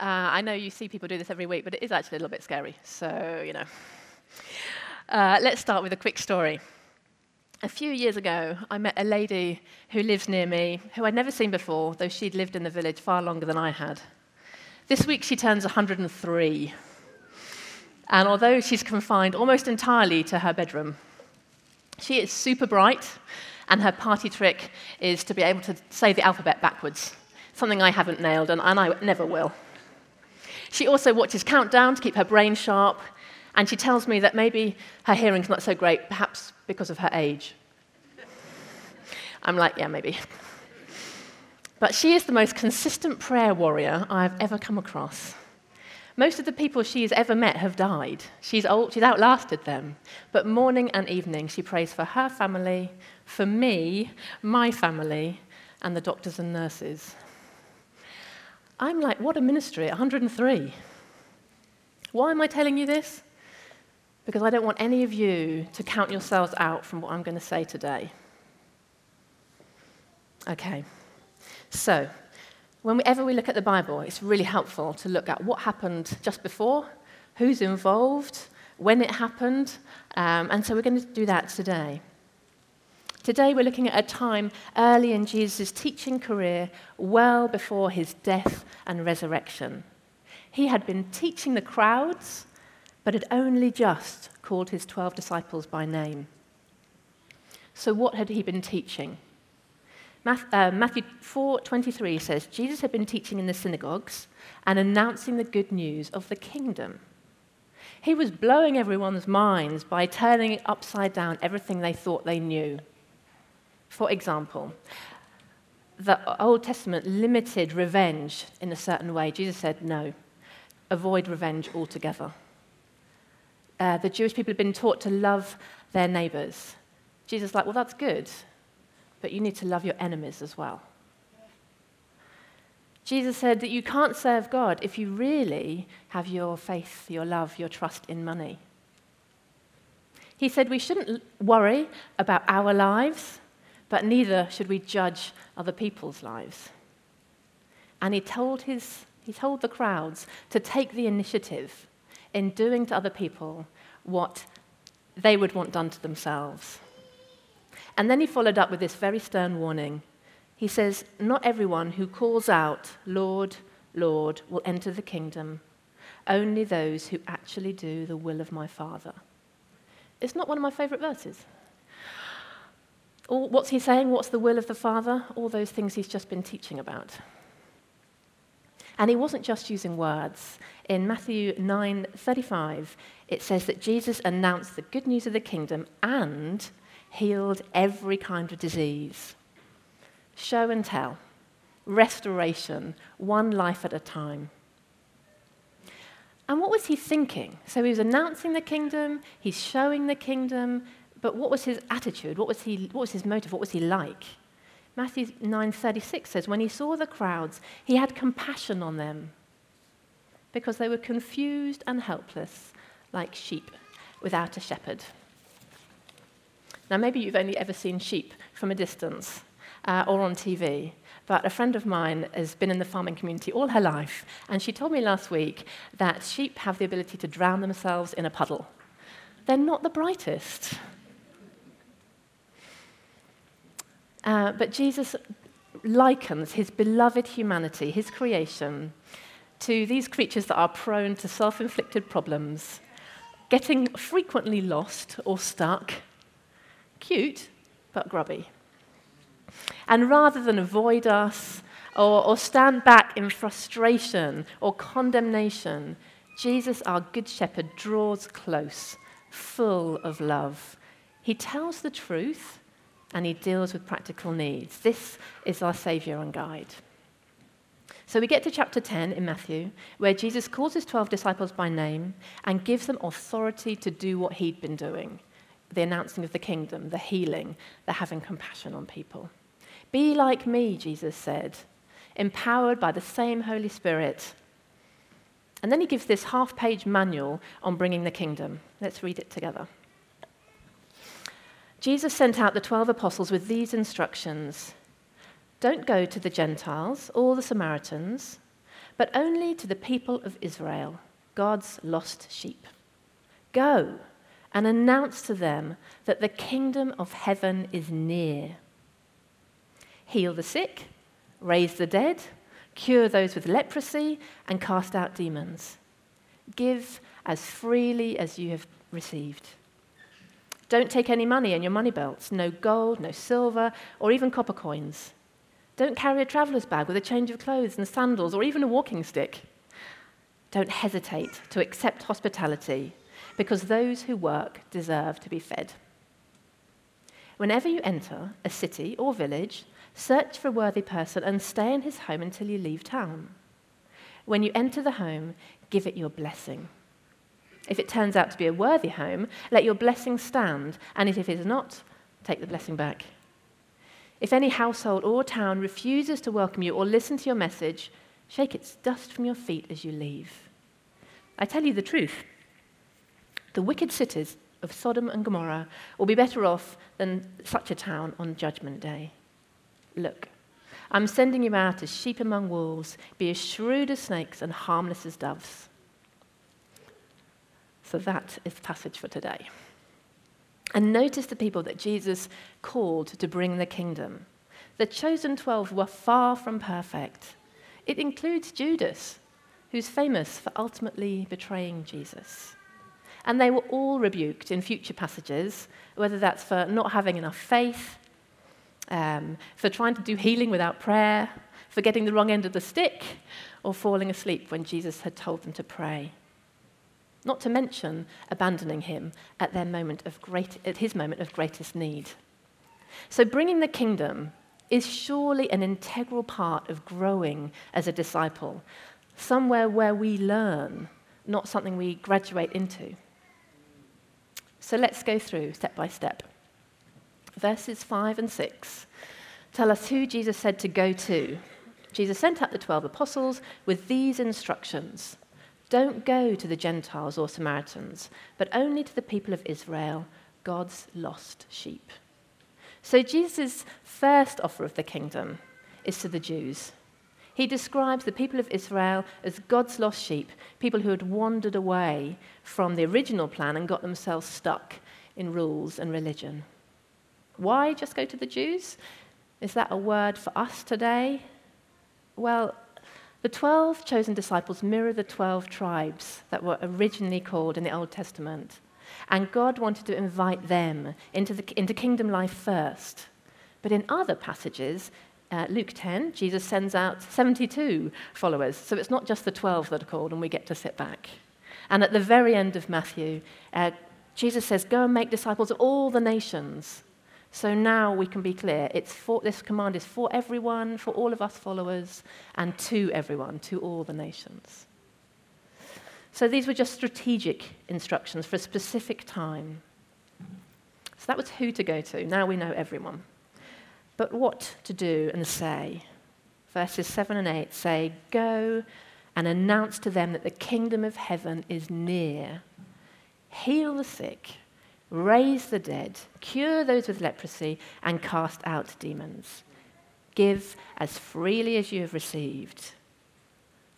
Uh, I know you see people do this every week, but it is actually a little bit scary. So, you know. Uh, let's start with a quick story. A few years ago, I met a lady who lives near me who I'd never seen before, though she'd lived in the village far longer than I had. This week, she turns 103. And although she's confined almost entirely to her bedroom, she is super bright, and her party trick is to be able to say the alphabet backwards, something I haven't nailed, and, and I never will. She also watches Countdown to keep her brain sharp, and she tells me that maybe her hearing's not so great, perhaps because of her age. I'm like, yeah, maybe. But she is the most consistent prayer warrior I've ever come across. Most of the people she's ever met have died. She's, old, she's outlasted them. But morning and evening, she prays for her family, for me, my family, and the doctors and nurses. I'm like, what a ministry 103. Why am I telling you this? Because I don't want any of you to count yourselves out from what I'm going to say today. Okay. So, whenever we look at the Bible, it's really helpful to look at what happened just before, who's involved, when it happened, um, and so we're going to do that today. Today, we're looking at a time early in Jesus' teaching career, well before his death and resurrection. He had been teaching the crowds, but had only just called his 12 disciples by name. So, what had he been teaching? Uh, Matthew 4:23 says Jesus had been teaching in the synagogues and announcing the good news of the kingdom. He was blowing everyone's minds by turning upside down everything they thought they knew. For example, the Old Testament limited revenge in a certain way. Jesus said, no, avoid revenge altogether. Uh, the Jewish people had been taught to love their neighbors. Jesus like, well, that's good, but you need to love your enemies as well. Jesus said that you can't serve God if you really have your faith, your love, your trust in money. He said we shouldn't worry about our lives, but neither should we judge other people's lives. And he told, his, he told the crowds to take the initiative in doing to other people what they would want done to themselves. And then he followed up with this very stern warning. He says, Not everyone who calls out, Lord, Lord, will enter the kingdom, only those who actually do the will of my Father. It's not one of my favorite verses. All, what's he saying? What's the will of the Father? All those things he's just been teaching about. And he wasn't just using words. In Matthew 9:35, it says that Jesus announced the good news of the kingdom and healed every kind of disease. Show and tell, restoration, one life at a time. And what was he thinking? So he was announcing the kingdom, he's showing the kingdom, but what was his attitude? What was, he, what was his motive? What was he like? Matthew 9:36 says when he saw the crowds, he had compassion on them because they were confused and helpless like sheep without a shepherd. Now, maybe you've only ever seen sheep from a distance uh, or on TV, but a friend of mine has been in the farming community all her life, and she told me last week that sheep have the ability to drown themselves in a puddle. They're not the brightest. Uh, but Jesus likens his beloved humanity, his creation, to these creatures that are prone to self inflicted problems, getting frequently lost or stuck, cute but grubby. And rather than avoid us or, or stand back in frustration or condemnation, Jesus, our Good Shepherd, draws close, full of love. He tells the truth and he deals with practical needs. This is our Saviour and guide. So we get to chapter 10 in Matthew, where Jesus calls his 12 disciples by name and gives them authority to do what he'd been doing the announcing of the kingdom, the healing, the having compassion on people. Be like me, Jesus said, empowered by the same Holy Spirit. And then he gives this half page manual on bringing the kingdom. Let's read it together. Jesus sent out the 12 apostles with these instructions Don't go to the Gentiles or the Samaritans, but only to the people of Israel, God's lost sheep. Go and announce to them that the kingdom of heaven is near. Heal the sick, raise the dead, cure those with leprosy, and cast out demons. Give as freely as you have received. Don't take any money in your money belts no gold, no silver, or even copper coins. Don't carry a traveler's bag with a change of clothes and sandals, or even a walking stick. Don't hesitate to accept hospitality, because those who work deserve to be fed. Whenever you enter a city or village, search for a worthy person and stay in his home until you leave town. When you enter the home, give it your blessing. If it turns out to be a worthy home, let your blessing stand, and if it is not, take the blessing back. If any household or town refuses to welcome you or listen to your message, shake its dust from your feet as you leave. I tell you the truth. The wicked cities of Sodom and Gomorrah will be better off than such a town on Judgment Day. Look, I'm sending you out as sheep among wolves. Be as shrewd as snakes and harmless as doves. So that is the passage for today. And notice the people that Jesus called to bring the kingdom. The chosen 12 were far from perfect. It includes Judas, who's famous for ultimately betraying Jesus. And they were all rebuked in future passages, whether that's for not having enough faith, um, for trying to do healing without prayer, for getting the wrong end of the stick, or falling asleep when Jesus had told them to pray not to mention abandoning him at, their moment of great, at his moment of greatest need. So, bringing the kingdom is surely an integral part of growing as a disciple, somewhere where we learn, not something we graduate into. So, let's go through step by step. Verses 5 and 6 tell us who Jesus said to go to. Jesus sent out the 12 apostles with these instructions don't go to the Gentiles or Samaritans, but only to the people of Israel, God's lost sheep. So Jesus' first offer of the kingdom is to the Jews. He describes the people of Israel as God's lost sheep, people who had wandered away from the original plan and got themselves stuck in rules and religion. Why just go to the Jews? Is that a word for us today? Well, the 12 chosen disciples mirror the 12 tribes that were originally called in the Old Testament. And God wanted to invite them into, the, into kingdom life first. But in other passages, uh, Luke 10, Jesus sends out 72 followers. So it's not just the 12 that are called and we get to sit back. And at the very end of Matthew, uh, Jesus says, Go and make disciples of all the nations. So now we can be clear. It's for, this command is for everyone, for all of us followers, and to everyone, to all the nations. So these were just strategic instructions for a specific time. So that was who to go to. Now we know everyone. But what to do and say. Verses 7 and 8 say, Go and announce to them that the kingdom of heaven is near. Heal the sick raise the dead, cure those with leprosy, and cast out demons. Give as freely as you have received.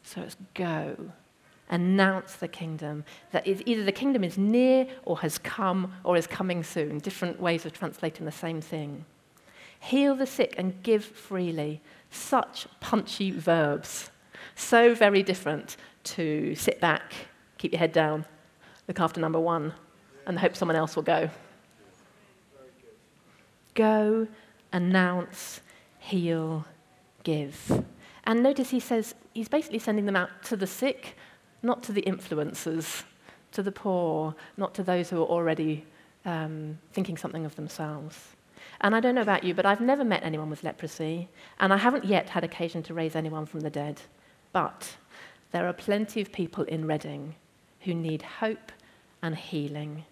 So it's go. Announce the kingdom. That either the kingdom is near or has come or is coming soon. Different ways of translating the same thing. Heal the sick and give freely. Such punchy verbs. So very different to sit back, keep your head down, look after number one and hope someone else will go. Go, announce, heal, give. And notice he says he's basically sending them out to the sick, not to the influencers, to the poor, not to those who are already um, thinking something of themselves. And I don't know about you, but I've never met anyone with leprosy, and I haven't yet had occasion to raise anyone from the dead. But there are plenty of people in Reading who need hope and healing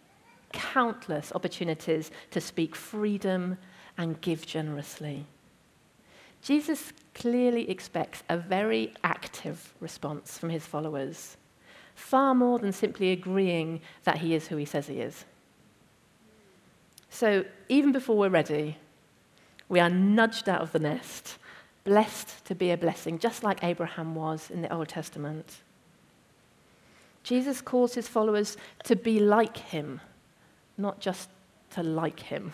countless opportunities to speak freedom and give generously. Jesus clearly expects a very active response from his followers, far more than simply agreeing that he is who he says he is. So even before we're ready, we are nudged out of the nest blessed to be a blessing, just like Abraham was in the Old Testament. Jesus calls his followers to be like him, not just to like him.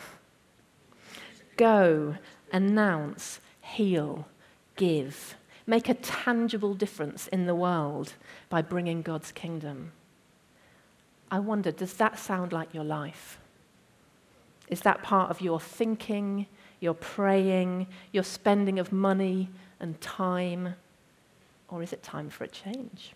Go, announce, heal, give. Make a tangible difference in the world by bringing God's kingdom. I wonder, does that sound like your life? Is that part of your thinking, your praying, your spending of money and time? Or is it time for a change?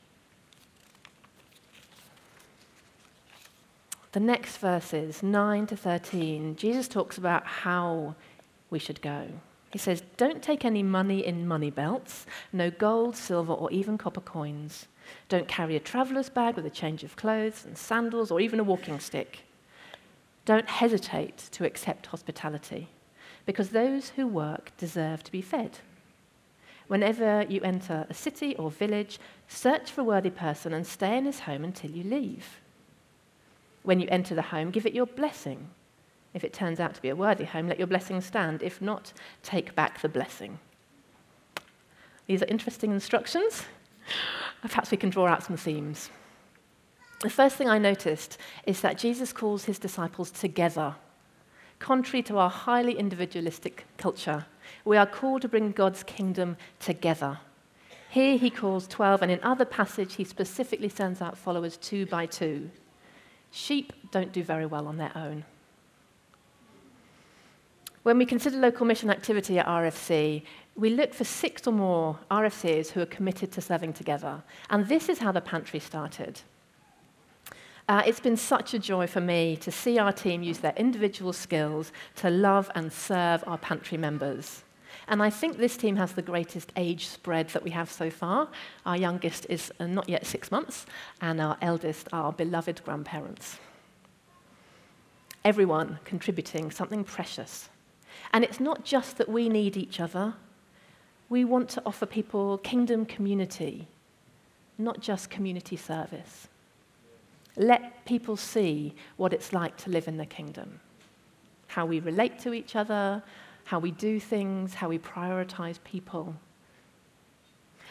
The next verses, 9 to 13, Jesus talks about how we should go. He says, Don't take any money in money belts, no gold, silver, or even copper coins. Don't carry a traveler's bag with a change of clothes and sandals or even a walking stick. Don't hesitate to accept hospitality, because those who work deserve to be fed. Whenever you enter a city or village, search for a worthy person and stay in his home until you leave. When you enter the home, give it your blessing. If it turns out to be a worthy home, let your blessing stand. If not, take back the blessing. These are interesting instructions. Perhaps we can draw out some themes. The first thing I noticed is that Jesus calls his disciples together. Contrary to our highly individualistic culture, we are called to bring God's kingdom together. Here he calls 12, and in other passage, he specifically sends out followers two by two. Sheep don't do very well on their own. When we consider local mission activity at RFC, we look for six or more RFCs who are committed to serving together. And this is how the pantry started. Uh, it's been such a joy for me to see our team use their individual skills to love and serve our pantry members. And I think this team has the greatest age spread that we have so far. Our youngest is uh, not yet six months, and our eldest are beloved grandparents. Everyone contributing something precious. And it's not just that we need each other, we want to offer people kingdom community, not just community service. Let people see what it's like to live in the kingdom, how we relate to each other, how we do things, how we prioritize people.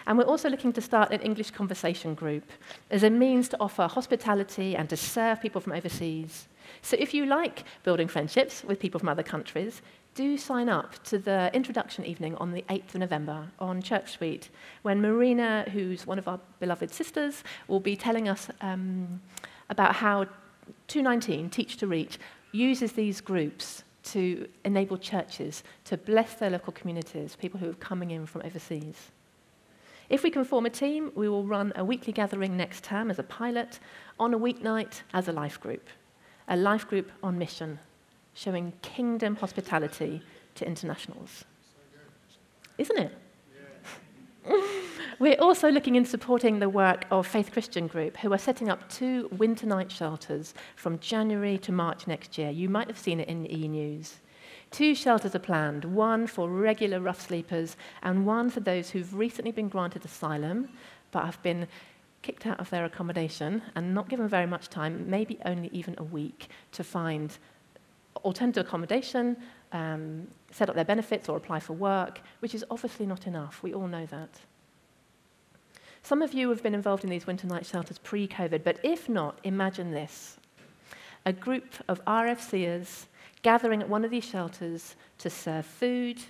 And we're also looking to start an English conversation group as a means to offer hospitality and to serve people from overseas. So if you like building friendships with people from other countries, do sign up to the introduction evening on the 8th of November on Church Street, when Marina, who's one of our beloved sisters, will be telling us um, about how 219, Teach to Reach, uses these groups to enable churches to bless their local communities, people who are coming in from overseas. If we can form a team, we will run a weekly gathering next term as a pilot, on a weeknight as a life group. A life group on mission, showing kingdom hospitality to internationals. Isn't it? Yeah. We're also looking in supporting the work of Faith Christian Group, who are setting up two winter night shelters from January to March next year. You might have seen it in e News. Two shelters are planned one for regular rough sleepers, and one for those who've recently been granted asylum but have been kicked out of their accommodation and not given very much time, maybe only even a week, to find alternative accommodation, um, set up their benefits, or apply for work, which is obviously not enough. We all know that. Some of you have been involved in these winter night shelters pre COVID, but if not, imagine this a group of RFCers gathering at one of these shelters to serve food,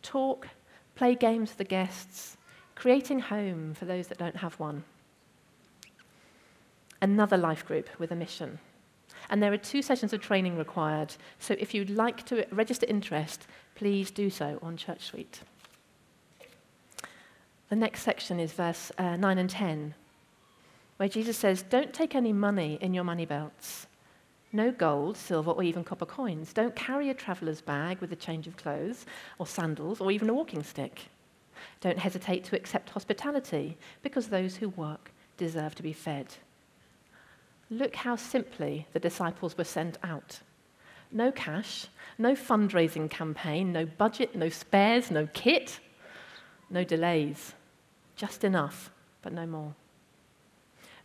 talk, play games with the guests, creating home for those that don't have one. Another life group with a mission. And there are two sessions of training required, so if you'd like to register interest, please do so on Church Street. The next section is verse uh, 9 and 10, where Jesus says, Don't take any money in your money belts. No gold, silver, or even copper coins. Don't carry a traveler's bag with a change of clothes, or sandals, or even a walking stick. Don't hesitate to accept hospitality, because those who work deserve to be fed. Look how simply the disciples were sent out. No cash, no fundraising campaign, no budget, no spares, no kit, no delays just enough, but no more.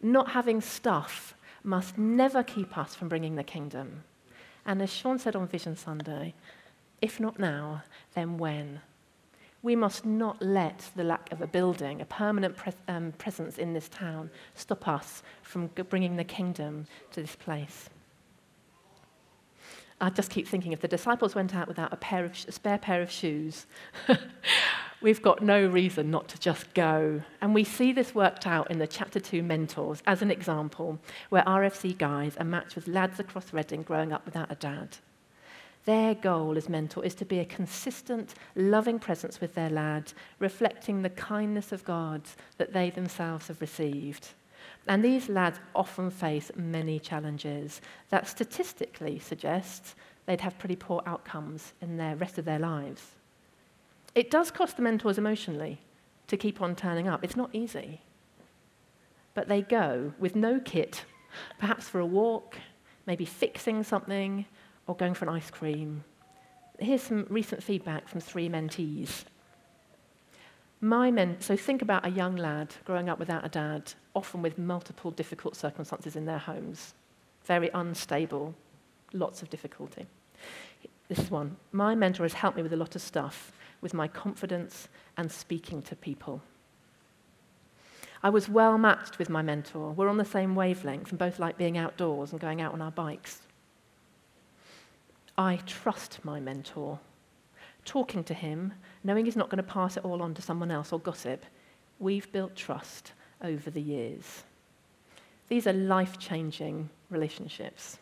Not having stuff must never keep us from bringing the kingdom. And as Sean said on Vision Sunday, if not now, then when? We must not let the lack of a building, a permanent um, presence in this town, stop us from bringing the kingdom to this place. I just keep thinking if the disciples went out without a, pair of a spare pair of shoes, we've got no reason not to just go. And we see this worked out in the chapter 2 mentors as an example, where RFC guys are matched with lads across Reading growing up without a dad. Their goal as mentor is to be a consistent, loving presence with their lad, reflecting the kindness of God that they themselves have received. And these lads often face many challenges that statistically suggest they'd have pretty poor outcomes in the rest of their lives. It does cost the mentors emotionally to keep on turning up. It's not easy. But they go with no kit, perhaps for a walk, maybe fixing something, or going for an ice cream. Here's some recent feedback from three mentees. My men, so think about a young lad growing up without a dad, often with multiple difficult circumstances in their homes, very unstable, lots of difficulty. This is one. My mentor has helped me with a lot of stuff, with my confidence and speaking to people. I was well matched with my mentor. We're on the same wavelength and both like being outdoors and going out on our bikes. I trust my mentor. Talking to him, knowing he's not going to pass it all on to someone else or gossip, we've built trust over the years. These are life changing relationships.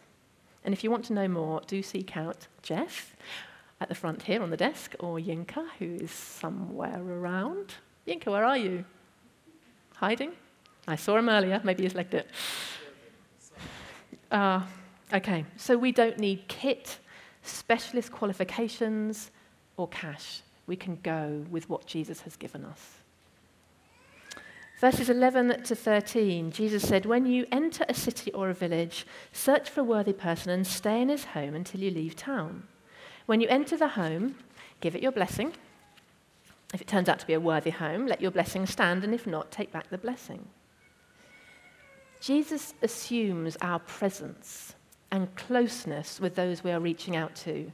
And if you want to know more, do seek out Jeff at the front here on the desk or Yinka, who is somewhere around. Yinka, where are you? Hiding? I saw him earlier. Maybe he's legged it. Uh, okay, so we don't need kit specialist qualifications, or cash. We can go with what Jesus has given us. Verses 11 to 13, Jesus said, When you enter a city or a village, search for a worthy person and stay in his home until you leave town. When you enter the home, give it your blessing. If it turns out to be a worthy home, let your blessing stand, and if not, take back the blessing. Jesus assumes our presence and closeness with those we are reaching out to,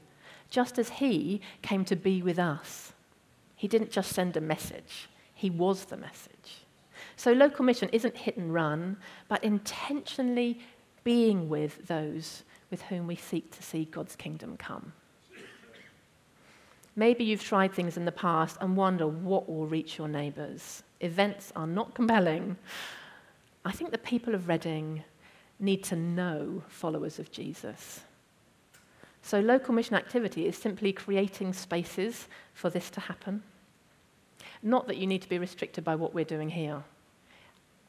just as He came to be with us. He didn't just send a message, He was the message. So, local mission isn't hit and run, but intentionally being with those with whom we seek to see God's kingdom come. Maybe you've tried things in the past and wonder what will reach your neighbours. Events are not compelling. I think the people of Reading need to know followers of Jesus. So, local mission activity is simply creating spaces for this to happen. Not that you need to be restricted by what we're doing here.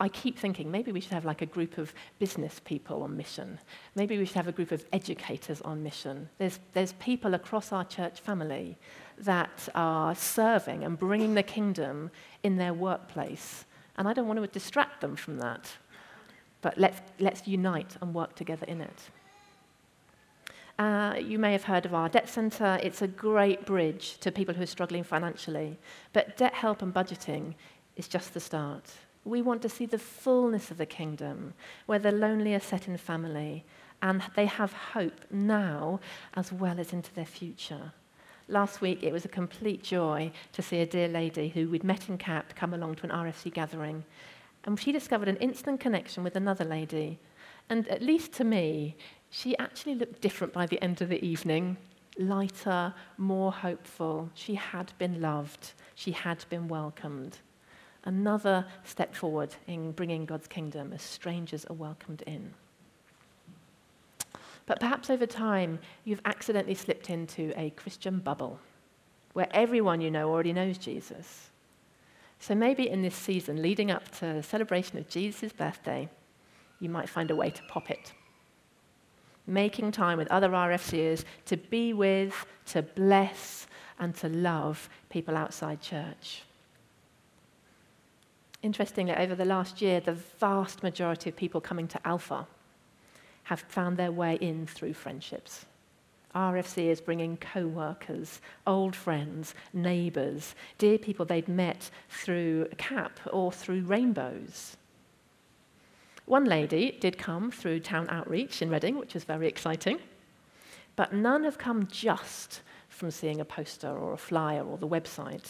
I keep thinking maybe we should have like a group of business people on mission. Maybe we should have a group of educators on mission. There's, there's people across our church family that are serving and bringing the kingdom in their workplace. And I don't want to distract them from that but let's, let's unite and work together in it. Uh, you may have heard of our debt centre. It's a great bridge to people who are struggling financially. But debt help and budgeting is just the start. We want to see the fullness of the kingdom, where the lonely are set in family and they have hope now as well as into their future. Last week, it was a complete joy to see a dear lady who we'd met in CAP come along to an RFC gathering and she discovered an instant connection with another lady. And at least to me, she actually looked different by the end of the evening lighter, more hopeful. She had been loved, she had been welcomed. Another step forward in bringing God's kingdom as strangers are welcomed in. But perhaps over time, you've accidentally slipped into a Christian bubble where everyone you know already knows Jesus. So maybe in this season, leading up to the celebration of Jesus' birthday, you might find a way to pop it. Making time with other RFCers to be with, to bless, and to love people outside church. Interestingly, over the last year, the vast majority of people coming to Alpha have found their way in through friendships. RFC is bringing co workers, old friends, neighbours, dear people they'd met through CAP or through rainbows. One lady did come through town outreach in Reading, which was very exciting, but none have come just from seeing a poster or a flyer or the website.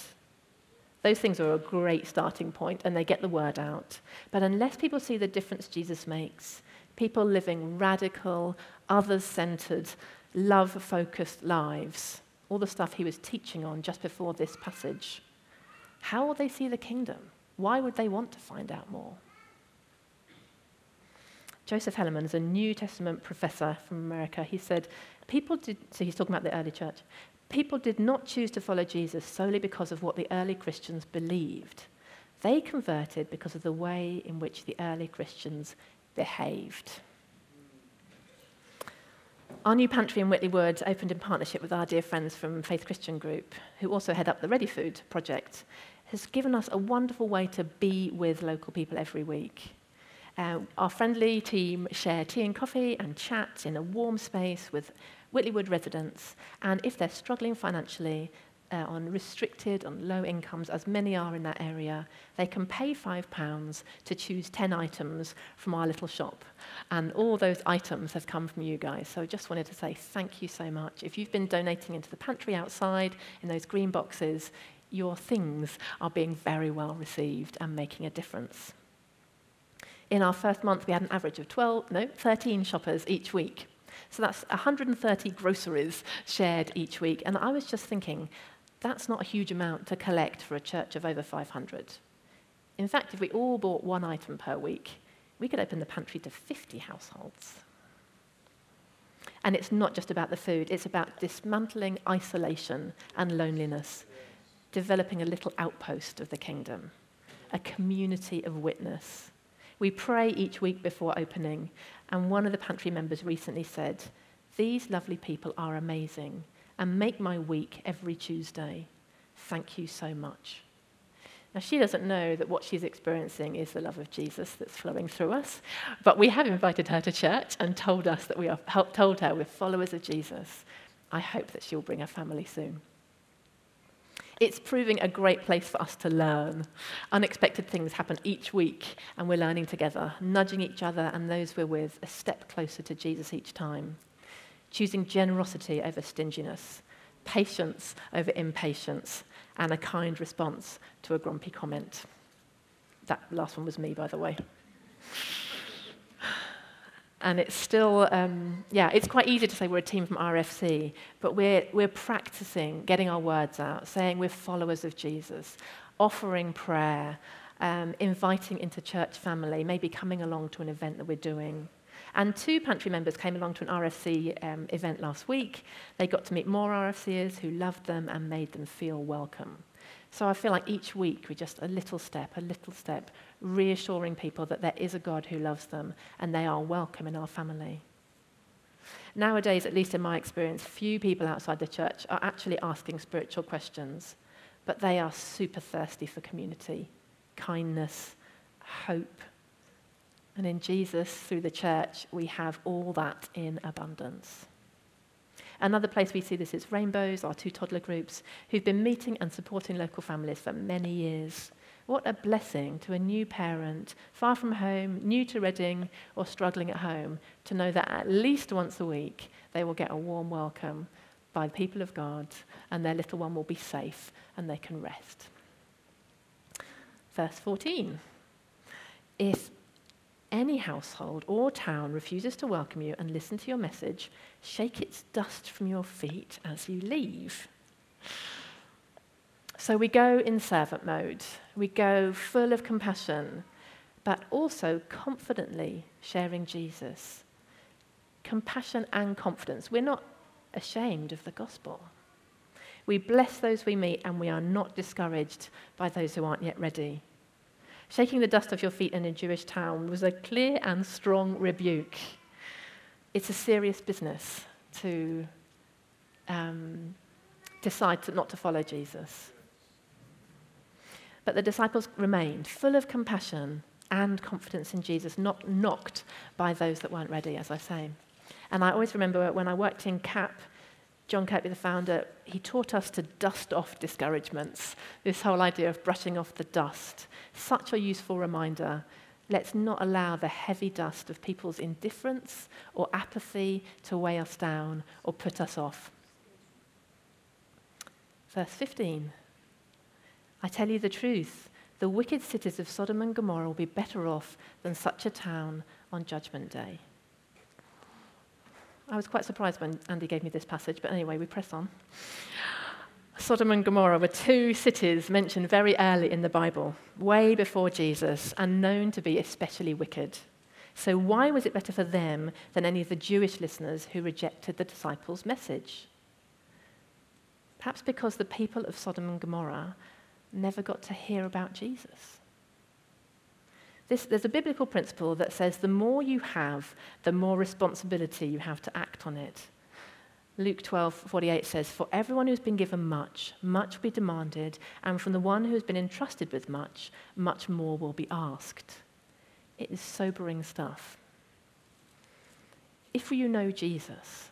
Those things are a great starting point and they get the word out. But unless people see the difference Jesus makes, people living radical, others centered, love focused lives, all the stuff he was teaching on just before this passage, how will they see the kingdom? Why would they want to find out more? Joseph Hellerman is a New Testament professor from America. He said, People did, so he's talking about the early church, people did not choose to follow Jesus solely because of what the early Christians believed. They converted because of the way in which the early Christians behaved. Our new pantry in Whitley Wood opened in partnership with our dear friends from Faith Christian Group, who also head up the ReadiFood project, has given us a wonderful way to be with local people every week. Uh, our friendly team share tea and coffee and chat in a warm space with Whitley Wood residents, and if they're struggling financially, uh, on restricted, on low incomes, as many are in that area, they can pay £5 to choose 10 items from our little shop. And all those items have come from you guys. So I just wanted to say thank you so much. If you've been donating into the pantry outside in those green boxes, your things are being very well received and making a difference. In our first month, we had an average of 12, no, 13 shoppers each week. So that's 130 groceries shared each week. And I was just thinking, that's not a huge amount to collect for a church of over 500. In fact, if we all bought one item per week, we could open the pantry to 50 households. And it's not just about the food, it's about dismantling isolation and loneliness, developing a little outpost of the kingdom, a community of witness. We pray each week before opening, and one of the pantry members recently said, These lovely people are amazing and make my week every Tuesday. Thank you so much. Now, she doesn't know that what she's experiencing is the love of Jesus that's flowing through us, but we have invited her to church and told us that we are told her we're followers of Jesus. I hope that she'll bring her family soon. It's proving a great place for us to learn. Unexpected things happen each week, and we're learning together, nudging each other and those we're with a step closer to Jesus each time choosing generosity over stinginess, patience over impatience, and a kind response to a grumpy comment. That last one was me, by the way. And it's still, um, yeah, it's quite easy to say we're a team from RFC, but we're, we're practicing getting our words out, saying we're followers of Jesus, offering prayer, um, inviting into church family, maybe coming along to an event that we're doing. And two pantry members came along to an RFC um, event last week. They got to meet more RFCers who loved them and made them feel welcome. So I feel like each week we're just a little step, a little step, reassuring people that there is a God who loves them and they are welcome in our family. Nowadays, at least in my experience, few people outside the church are actually asking spiritual questions, but they are super thirsty for community, kindness, hope, and in Jesus, through the church, we have all that in abundance. Another place we see this is Rainbows, our two toddler groups, who've been meeting and supporting local families for many years. What a blessing to a new parent, far from home, new to Reading, or struggling at home, to know that at least once a week they will get a warm welcome by the people of God and their little one will be safe and they can rest. Verse 14. If any household or town refuses to welcome you and listen to your message, shake its dust from your feet as you leave. So we go in servant mode. We go full of compassion, but also confidently sharing Jesus. Compassion and confidence. We're not ashamed of the gospel. We bless those we meet, and we are not discouraged by those who aren't yet ready. Shaking the dust off your feet in a Jewish town was a clear and strong rebuke. It's a serious business to um, decide to, not to follow Jesus. But the disciples remained full of compassion and confidence in Jesus, not knocked by those that weren't ready, as I say. And I always remember when I worked in CAP John Kirkby, the founder, he taught us to dust off discouragements. This whole idea of brushing off the dust. Such a useful reminder. Let's not allow the heavy dust of people's indifference or apathy to weigh us down or put us off. Verse 15 I tell you the truth, the wicked cities of Sodom and Gomorrah will be better off than such a town on Judgment Day. I was quite surprised when Andy gave me this passage, but anyway, we press on. Sodom and Gomorrah were two cities mentioned very early in the Bible, way before Jesus, and known to be especially wicked. So, why was it better for them than any of the Jewish listeners who rejected the disciples' message? Perhaps because the people of Sodom and Gomorrah never got to hear about Jesus. This, there's a biblical principle that says the more you have, the more responsibility you have to act on it. Luke 12:48 says, "For everyone who's been given much, much will be demanded, and from the one who has been entrusted with much, much more will be asked." It is sobering stuff. If you know Jesus,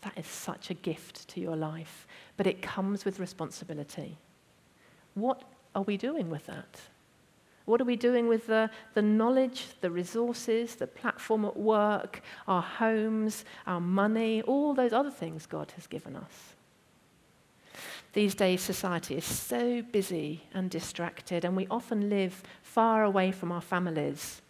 that is such a gift to your life, but it comes with responsibility. What are we doing with that? What are we doing with the, the knowledge, the resources, the platform at work, our homes, our money, all those other things God has given us? These days, society is so busy and distracted, and we often live far away from our families.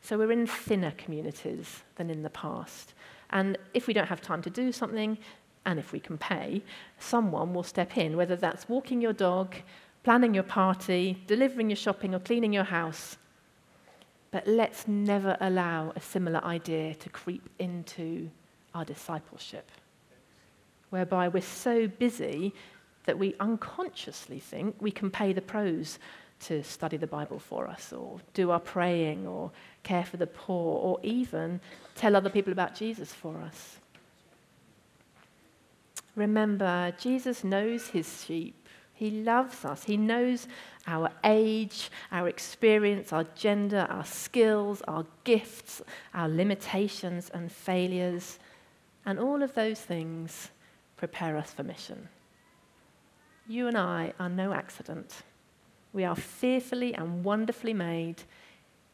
So we're in thinner communities than in the past. And if we don't have time to do something, and if we can pay, someone will step in, whether that's walking your dog, planning your party, delivering your shopping, or cleaning your house. But let's never allow a similar idea to creep into our discipleship, whereby we're so busy that we unconsciously think we can pay the pros to study the Bible for us, or do our praying, or care for the poor, or even tell other people about Jesus for us. Remember, Jesus knows his sheep he loves us. He knows our age, our experience, our gender, our skills, our gifts, our limitations and failures. And all of those things prepare us for mission. You and I are no accident. We are fearfully and wonderfully made,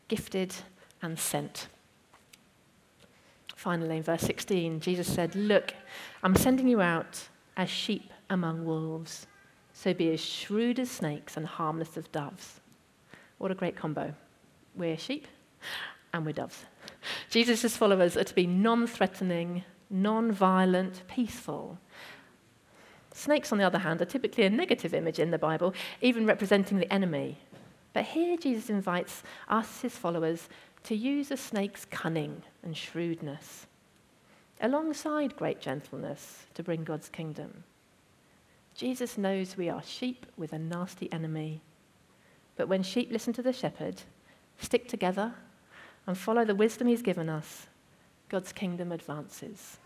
gifted and sent. Finally, in verse 16, Jesus said, Look, I'm sending you out as sheep among wolves. So be as shrewd as snakes and harmless as doves. What a great combo. We're sheep and we're doves. Jesus' followers are to be non threatening, non violent, peaceful. Snakes, on the other hand, are typically a negative image in the Bible, even representing the enemy. But here Jesus invites us, his followers, to use a snake's cunning and shrewdness alongside great gentleness to bring God's kingdom. Jesus knows we are sheep with a nasty enemy. But when sheep listen to the shepherd, stick together, and follow the wisdom he's given us, God's kingdom advances.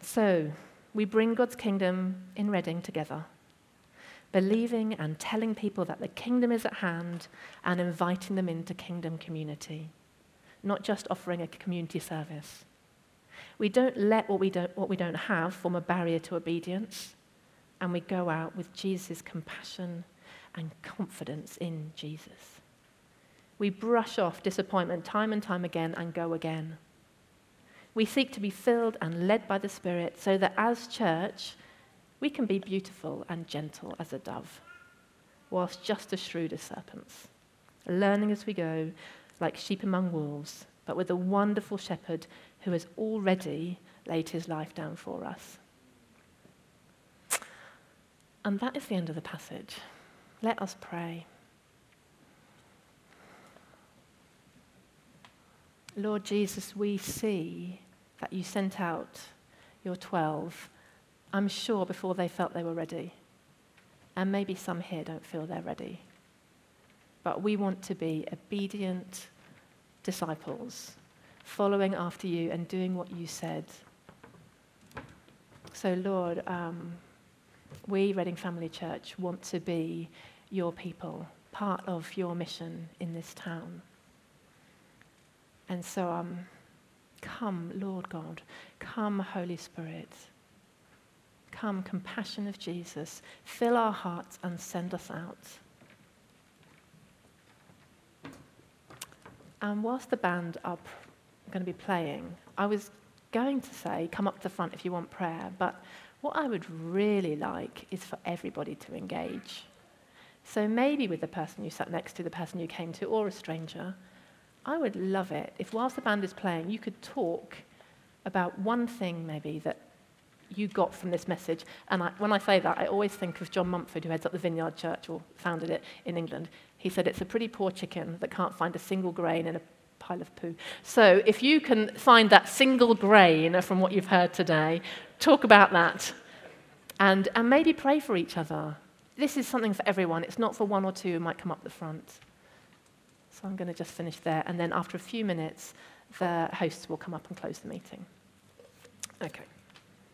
So, we bring God's kingdom in Reading together, believing and telling people that the kingdom is at hand and inviting them into kingdom community, not just offering a community service. We don't let what we don't, what we don't have form a barrier to obedience, and we go out with Jesus' compassion and confidence in Jesus. We brush off disappointment time and time again and go again. We seek to be filled and led by the Spirit so that as church, we can be beautiful and gentle as a dove, whilst just as shrewd as serpents, learning as we go, like sheep among wolves, but with a wonderful shepherd who has already laid his life down for us. And that is the end of the passage. Let us pray. Lord Jesus, we see that you sent out your 12, I'm sure before they felt they were ready. And maybe some here don't feel they're ready. But we want to be obedient disciples following after you and doing what you said. So, Lord, um, we, Reading Family Church, want to be your people, part of your mission in this town. And so, um, come, Lord God, come, Holy Spirit. Come, compassion of Jesus, fill our hearts and send us out. And whilst the band are going to be playing, I was going to say, come up to the front if you want prayer, but what I would really like is for everybody to engage. So maybe with the person you sat next to, the person you came to, or a stranger, I would love it if, whilst the band is playing, you could talk about one thing maybe that you got from this message. And I, when I say that, I always think of John Mumford, who heads up the Vineyard Church or founded it in England. He said, It's a pretty poor chicken that can't find a single grain in a pile of poo. So if you can find that single grain from what you've heard today, talk about that. And, and maybe pray for each other. This is something for everyone. It's not for one or two who might come up the front. So I'm going to just finish there. And then after a few minutes, the hosts will come up and close the meeting. Okay.